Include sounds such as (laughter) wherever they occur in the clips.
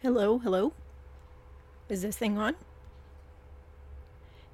Hello, hello. Is this thing on?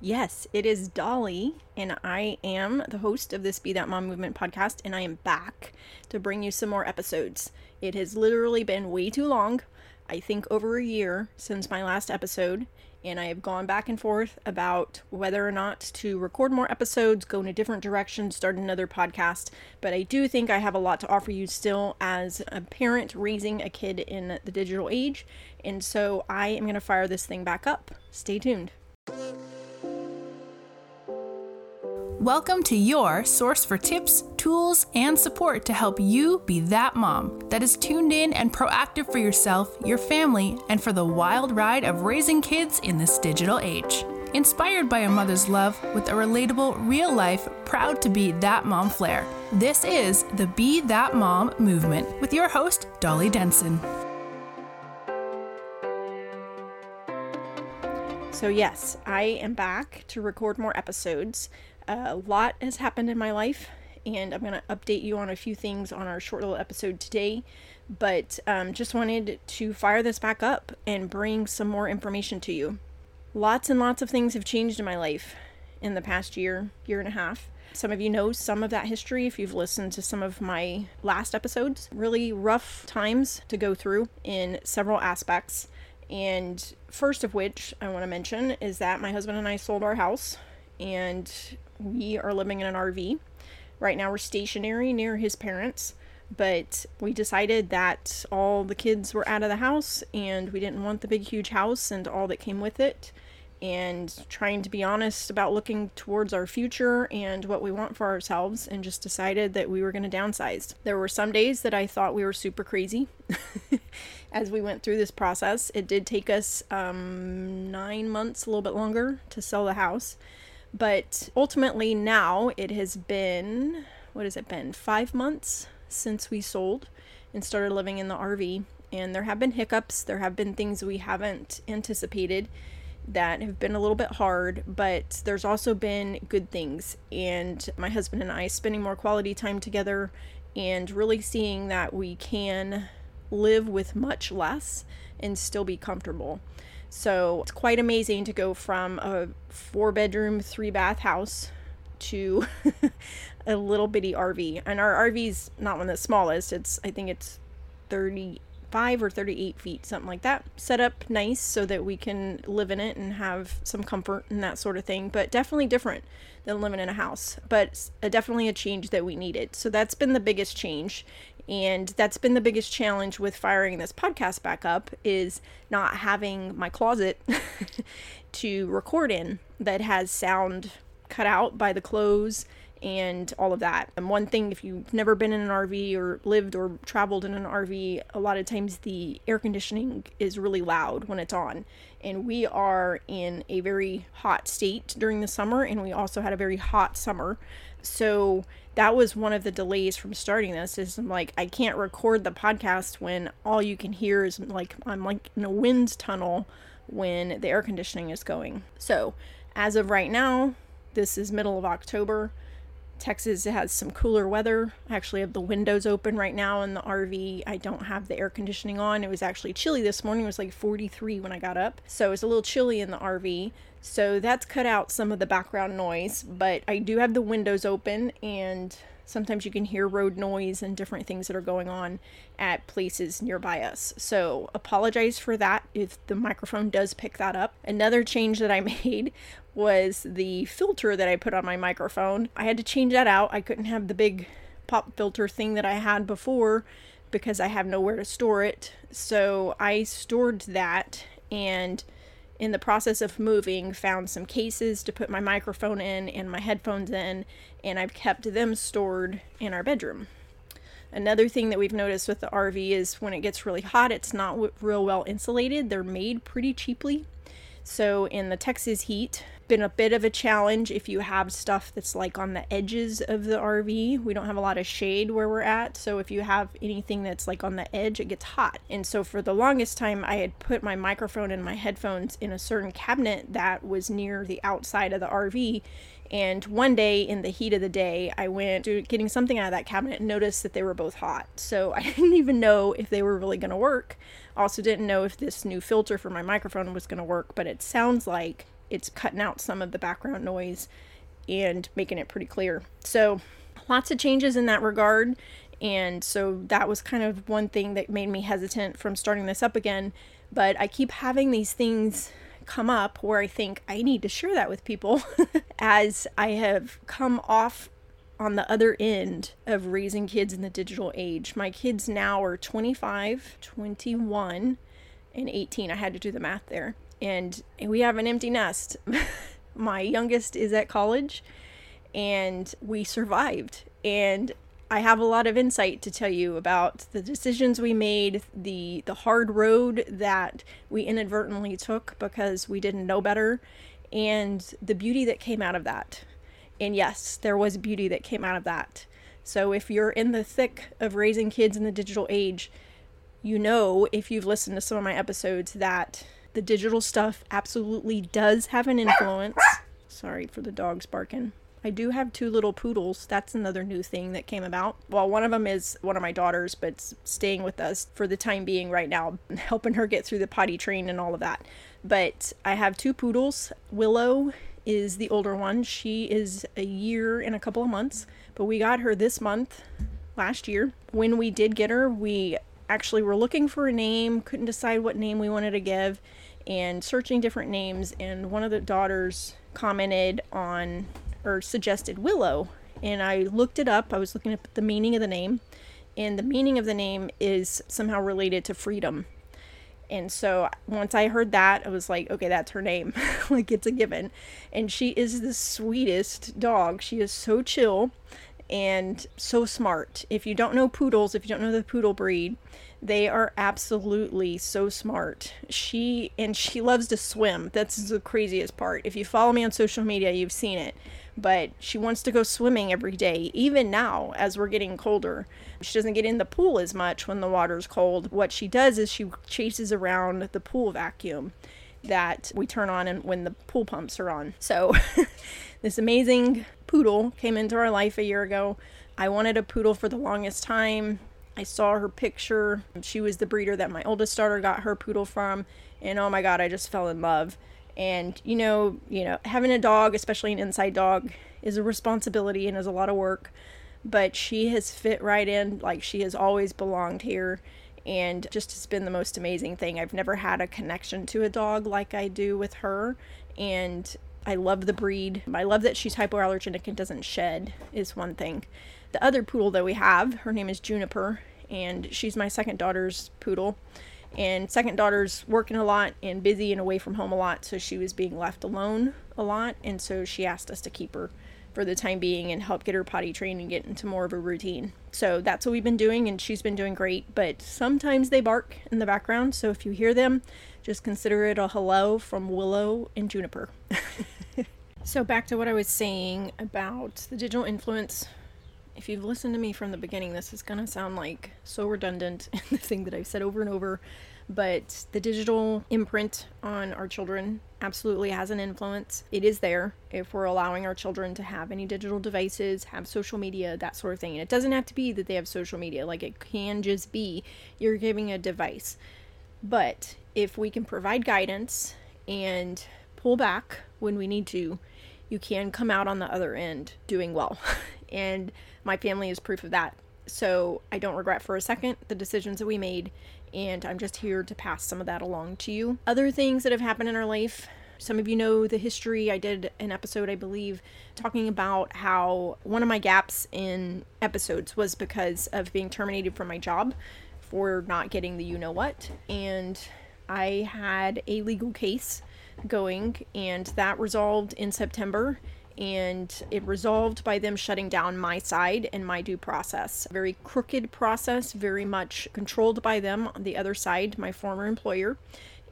Yes, it is Dolly, and I am the host of this Be That Mom Movement podcast, and I am back to bring you some more episodes. It has literally been way too long, I think over a year since my last episode, and I have gone back and forth about whether or not to record more episodes, go in a different direction, start another podcast. But I do think I have a lot to offer you still as a parent raising a kid in the digital age. And so I am going to fire this thing back up. Stay tuned. Welcome to your source for tips, tools, and support to help you be that mom that is tuned in and proactive for yourself, your family, and for the wild ride of raising kids in this digital age. Inspired by a mother's love with a relatable, real life, proud to be that mom flair. This is the Be That Mom movement with your host, Dolly Denson. So, yes, I am back to record more episodes. A lot has happened in my life, and I'm going to update you on a few things on our short little episode today. But um, just wanted to fire this back up and bring some more information to you. Lots and lots of things have changed in my life in the past year, year and a half. Some of you know some of that history if you've listened to some of my last episodes. Really rough times to go through in several aspects. And first of which I want to mention is that my husband and I sold our house and we are living in an RV. Right now we're stationary near his parents, but we decided that all the kids were out of the house and we didn't want the big huge house and all that came with it and trying to be honest about looking towards our future and what we want for ourselves and just decided that we were going to downsize. There were some days that I thought we were super crazy (laughs) as we went through this process. It did take us um, nine months, a little bit longer, to sell the house. But ultimately, now it has been, what has it been, five months since we sold and started living in the RV. And there have been hiccups, there have been things we haven't anticipated that have been a little bit hard, but there's also been good things. And my husband and I spending more quality time together and really seeing that we can live with much less and still be comfortable. So it's quite amazing to go from a four bedroom, three bath house to (laughs) a little bitty RV. And our RV's not one of the smallest, it's, I think it's 35 or 38 feet, something like that. Set up nice so that we can live in it and have some comfort and that sort of thing, but definitely different than living in a house, but uh, definitely a change that we needed. So that's been the biggest change. And that's been the biggest challenge with firing this podcast back up is not having my closet (laughs) to record in that has sound cut out by the clothes and all of that. And one thing, if you've never been in an RV or lived or traveled in an RV, a lot of times the air conditioning is really loud when it's on. And we are in a very hot state during the summer, and we also had a very hot summer. So that was one of the delays from starting this is I'm like I can't record the podcast when all you can hear is like I'm like in a wind tunnel when the air conditioning is going. So, as of right now, this is middle of October. Texas has some cooler weather. I actually have the windows open right now in the RV. I don't have the air conditioning on. It was actually chilly this morning. It was like 43 when I got up. So it's a little chilly in the RV. So that's cut out some of the background noise, but I do have the windows open and sometimes you can hear road noise and different things that are going on at places nearby us. So, apologize for that if the microphone does pick that up. Another change that I (laughs) made was the filter that I put on my microphone. I had to change that out. I couldn't have the big pop filter thing that I had before because I have nowhere to store it. So, I stored that and in the process of moving, found some cases to put my microphone in and my headphones in, and I've kept them stored in our bedroom. Another thing that we've noticed with the RV is when it gets really hot, it's not real well insulated. They're made pretty cheaply. So, in the Texas heat, been a bit of a challenge if you have stuff that's like on the edges of the RV. We don't have a lot of shade where we're at, so if you have anything that's like on the edge, it gets hot. And so for the longest time, I had put my microphone and my headphones in a certain cabinet that was near the outside of the RV. And one day in the heat of the day, I went to getting something out of that cabinet and noticed that they were both hot. So (laughs) I didn't even know if they were really going to work. Also, didn't know if this new filter for my microphone was going to work, but it sounds like it's cutting out some of the background noise and making it pretty clear. So, lots of changes in that regard. And so that was kind of one thing that made me hesitant from starting this up again. But I keep having these things come up where I think I need to share that with people (laughs) as I have come off on the other end of raising kids in the digital age. My kids now are 25, 21, and 18. I had to do the math there. And we have an empty nest. (laughs) My youngest is at college and we survived. And I have a lot of insight to tell you about the decisions we made, the the hard road that we inadvertently took because we didn't know better, and the beauty that came out of that. And yes, there was beauty that came out of that. So if you're in the thick of raising kids in the digital age, you know if you've listened to some of my episodes that the digital stuff absolutely does have an influence. Sorry for the dogs barking. I do have two little poodles. That's another new thing that came about. Well, one of them is one of my daughters, but staying with us for the time being right now, (laughs) helping her get through the potty train and all of that. But I have two poodles. Willow is the older one. She is a year and a couple of months, but we got her this month last year. When we did get her, we actually were looking for a name, couldn't decide what name we wanted to give, and searching different names. And one of the daughters commented on or suggested Willow. And I looked it up. I was looking up the meaning of the name. And the meaning of the name is somehow related to freedom. And so once I heard that, I was like, okay, that's her name. (laughs) like it's a given. And she is the sweetest dog. She is so chill and so smart. If you don't know poodles, if you don't know the poodle breed, they are absolutely so smart. She and she loves to swim. That's the craziest part. If you follow me on social media, you've seen it but she wants to go swimming every day, even now as we're getting colder. She doesn't get in the pool as much when the water's cold. What she does is she chases around the pool vacuum that we turn on and when the pool pumps are on. So (laughs) this amazing poodle came into our life a year ago. I wanted a poodle for the longest time. I saw her picture. She was the breeder that my oldest daughter got her poodle from, and oh my god, I just fell in love. And you know, you know, having a dog, especially an inside dog, is a responsibility and is a lot of work. But she has fit right in, like she has always belonged here, and just has been the most amazing thing. I've never had a connection to a dog like I do with her, and I love the breed. I love that she's hypoallergenic and doesn't shed, is one thing. The other poodle that we have, her name is Juniper, and she's my second daughter's poodle and second daughter's working a lot and busy and away from home a lot so she was being left alone a lot and so she asked us to keep her for the time being and help get her potty trained and get into more of a routine. So that's what we've been doing and she's been doing great. But sometimes they bark in the background so if you hear them just consider it a hello from willow and juniper. (laughs) So back to what i was saying about the digital influence. If you've listened to me from the beginning, this is going to sound like so redundant (laughs) and the thing that I've said over and over, but the digital imprint on our children absolutely has an influence. It is there if we're allowing our children to have any digital devices, have social media, that sort of thing. And it doesn't have to be that they have social media, like it can just be you're giving a device. But if we can provide guidance and pull back when we need to, you can come out on the other end doing well. (laughs) and my family is proof of that. So I don't regret for a second the decisions that we made, and I'm just here to pass some of that along to you. Other things that have happened in our life. Some of you know the history. I did an episode, I believe, talking about how one of my gaps in episodes was because of being terminated from my job for not getting the you know what. And I had a legal case going, and that resolved in September and it resolved by them shutting down my side and my due process. Very crooked process, very much controlled by them on the other side, my former employer,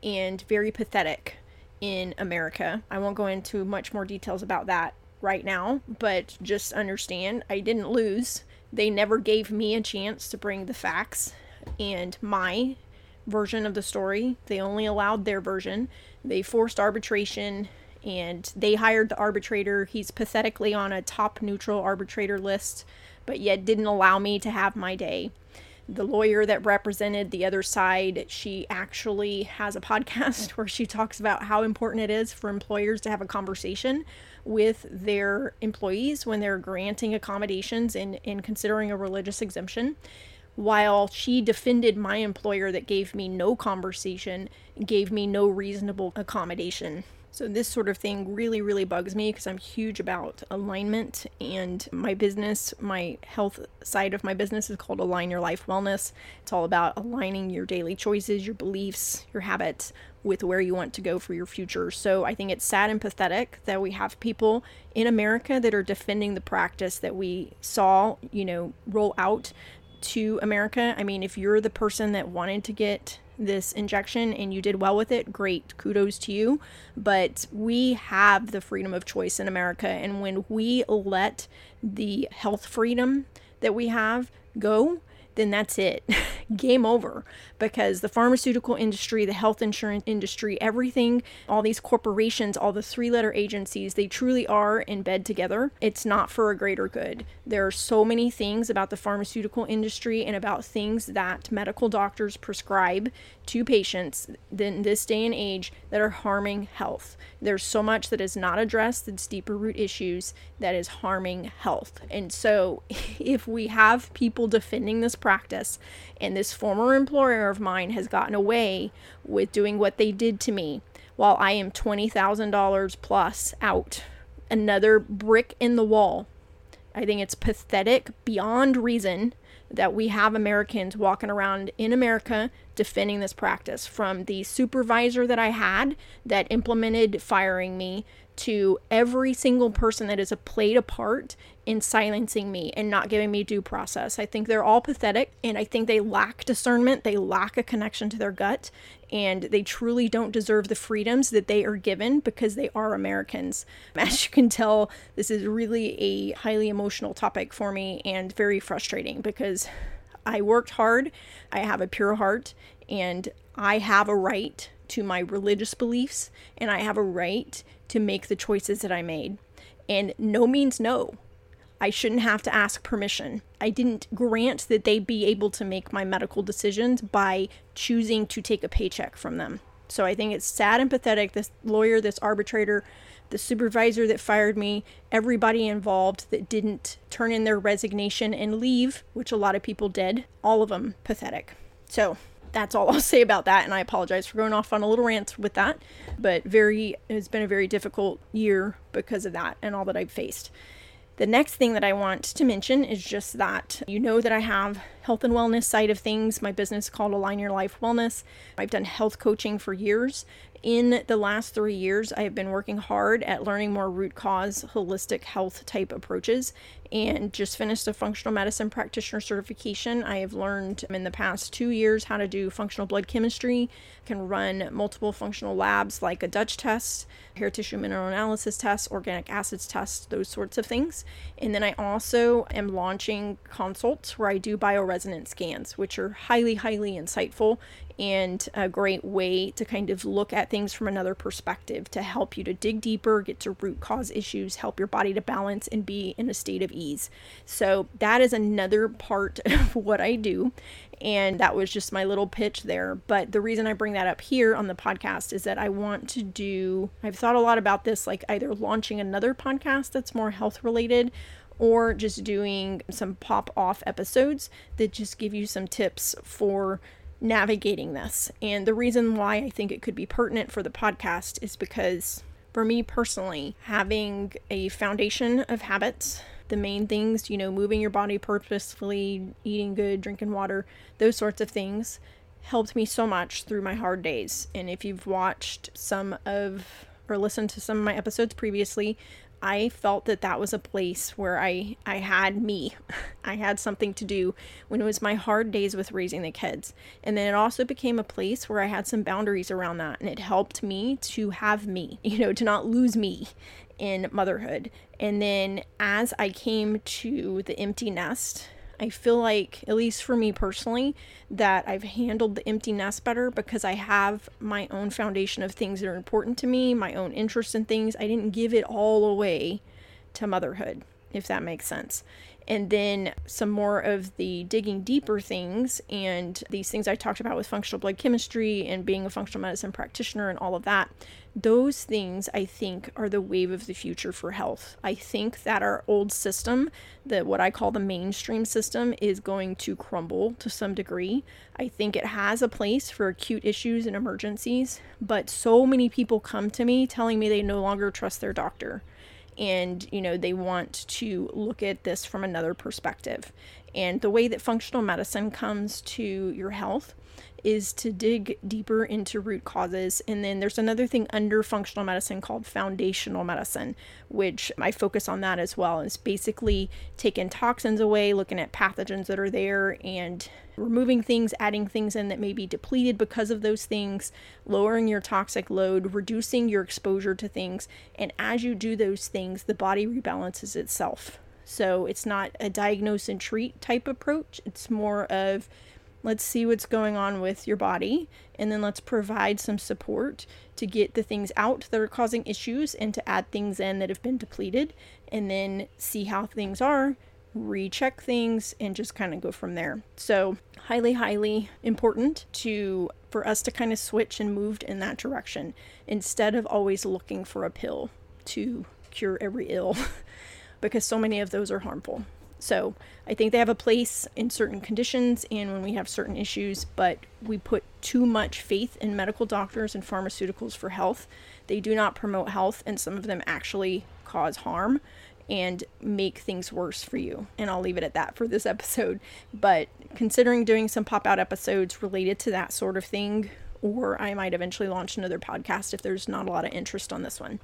and very pathetic. in America. I won't go into much more details about that right now, but just understand I didn't lose. They never gave me a chance to bring the facts and my version of the story. They only allowed their version. They forced arbitration and they hired the arbitrator. He's pathetically on a top neutral arbitrator list, but yet didn't allow me to have my day. The lawyer that represented the other side, she actually has a podcast (laughs) where she talks about how important it is for employers to have a conversation with their employees when they're granting accommodations and, and considering a religious exemption while she defended my employer that gave me no conversation, gave me no reasonable accommodation. So, this sort of thing really, really bugs me because I'm huge about alignment. And my business, my health side of my business is called Align Your Life Wellness. It's all about aligning your daily choices, your beliefs, your habits with where you want to go for your future. So, I think it's sad and pathetic that we have people in America that are defending the practice that we saw, you know, roll out to America. I mean, if you're the person that wanted to get this injection and you did well with it, great, kudos to you. But we have the freedom of choice in America. And when we let the health freedom that we have go, then that's it. (laughs) Game over. Because the pharmaceutical industry, the health insurance industry, everything, all these corporations, all the three letter agencies, they truly are in bed together. It's not for a greater good. There are so many things about the pharmaceutical industry and about things that medical doctors prescribe to patients in this day and age that are harming health. There's so much that is not addressed that's deeper root issues that is harming health. And so, (laughs) if we have people defending this practice, and this former employer of mine has gotten away with doing what they did to me while I am $20,000 plus out, another brick in the wall. I think it's pathetic beyond reason that we have Americans walking around in America defending this practice. From the supervisor that I had that implemented firing me to every single person that has played a part in silencing me and not giving me due process. I think they're all pathetic and I think they lack discernment, they lack a connection to their gut, and they truly don't deserve the freedoms that they are given because they are Americans. (laughs) As you can tell, this is really a highly emotional topic for me and very frustrating because I worked hard, I have a pure heart, and I have a right to my religious beliefs and I have a right to make the choices that I made. And no means no. I shouldn't have to ask permission. I didn't grant that they be able to make my medical decisions by choosing to take a paycheck from them. So I think it's sad and pathetic. This lawyer, this arbitrator, the supervisor that fired me, everybody involved that didn't turn in their resignation and leave, which a lot of people did, all of them pathetic. So that's all (laughs) I'll say about that. And I apologize for going off on a little rant with that. But very, it's been a very difficult year because of that and all that I've faced. The next thing that I want to mention is just that you know that I have health and wellness side of things. My business called Align Your Life Wellness. I've done health coaching for years in the last three years, I have been working hard at learning more root cause, holistic health type approaches and just finished a functional medicine practitioner certification. I have learned in the past two years how to do functional blood chemistry, can run multiple functional labs like a Dutch test, hair tissue mineral analysis test, organic acids test, those sorts of things. And then I also am launching consults where I do bioresonance scans, which are highly, highly insightful and a great way to kind of look at things from another perspective to help you to dig deeper, get to root cause issues, help your body to balance and be in a state of ease. So, that is another part (laughs) of what I do. And that was just my little pitch there. But the reason I bring that up here on the podcast is that I want to do, I've thought a lot about this, like either launching another podcast that's more health related or just doing some pop off episodes that just give you some tips for navigating this. And the reason why I think it could be pertinent for the podcast is because, for me personally, having a foundation of habits, the main things, you know, moving your body purposefully, eating good, drinking water, those sorts of things, helped me so much through my hard days. And if you've watched some of or listened to some of my episodes previously, I felt that that was a place where I I had me. (laughs) I had something to do when it was my hard days with raising the kids. And then it also became a place where I had some boundaries around that and it helped me to have me, (laughs) you know, to not lose me in motherhood. And then as I came to the empty nest, I feel like, at least for me personally, that I've handled the empty nest better because I have my own foundation of things that are important to me, my own interests in things. I didn't give it all away to motherhood, if that makes sense and then some more of the digging deeper things and these things I talked about with functional blood chemistry and being a functional medicine practitioner and all of that. Those things I think are the wave of the future for health. I think that our old system, that what I call the mainstream system, is going to crumble to some degree. I think it has a place for acute issues and emergencies, but so many people come to me telling me they no longer trust their doctor and you know they want to look at this from another perspective and the way that functional medicine comes to your health is to dig deeper into root causes. And then there's another thing under functional medicine called foundational medicine, which I focus on that as well. It's basically taking toxins away, looking at pathogens that are there, and removing things, adding things in that may be depleted because of those things, lowering your toxic load, reducing your exposure to things. And as you do those things, the body rebalances itself. So it's not a diagnose and treat type approach, it's more of Let's see what's going on with your body, and then let's provide some support to get the things out that are causing issues and to add things in that have been depleted, and then see how things are, recheck things, and just kind of go from there. So, highly, highly important to for us to kind of switch and move in that direction instead of always looking for a pill to cure every ill (laughs) because so many of those are harmful. So I think they have a place in certain conditions and when we have certain issues, but we put too much faith in medical doctors and pharmaceuticals for health. They do not promote health, and some of them actually cause harm and make things worse for you. And I'll leave it at that for this (laughs) episode. But considering doing some pop out episodes related to that sort of thing, or I might eventually launch another podcast if there's not a lot of interest on this one.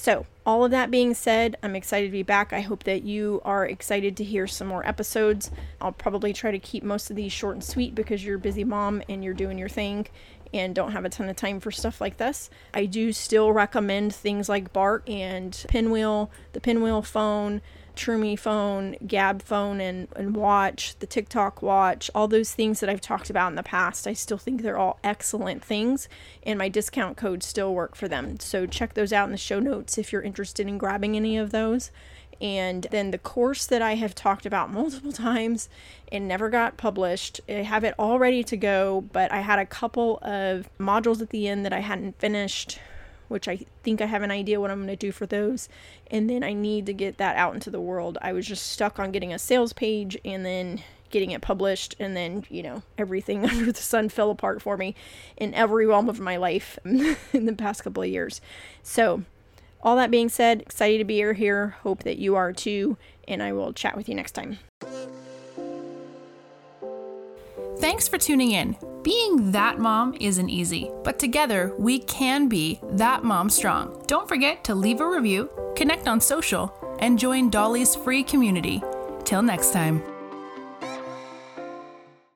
So, all of that being said, I'm excited to be back. I hope that you are excited to hear some more episodes. I'll probably try to keep most of these short and sweet because you're a busy mom and you're doing your thing and don't have a ton of time for stuff like this. I do still recommend things like Bark and Pinwheel, the Pinwheel phone, Troomi phone, Gabb phone, and, and watch, the Tick Talk watch, all those things that I've talked about in the past. I still think they're all excellent things, and my discount codes still work for them. So check those out in the show notes if you're interested in grabbing any of those. And then the course that I have talked about (laughs) multiple times and never got published, I have it all ready to go, but I had a couple of modules at the end that I hadn't finished which I think I have an idea what I'm going to do for those. And then I need to get that out into the world. I was just stuck on getting a sales page and then getting it published. And then, you know, everything (laughs) under the sun fell apart for me in every realm of my life (laughs) in the past couple of years. So, all that being said, excited to be here. Hope that you are too. And I will chat with you next time. Thanks for tuning in. Being that mom isn't easy, but together we can be that mom strong. Don't forget to leave a review, connect on social, and join Dolly's free community. Till next time.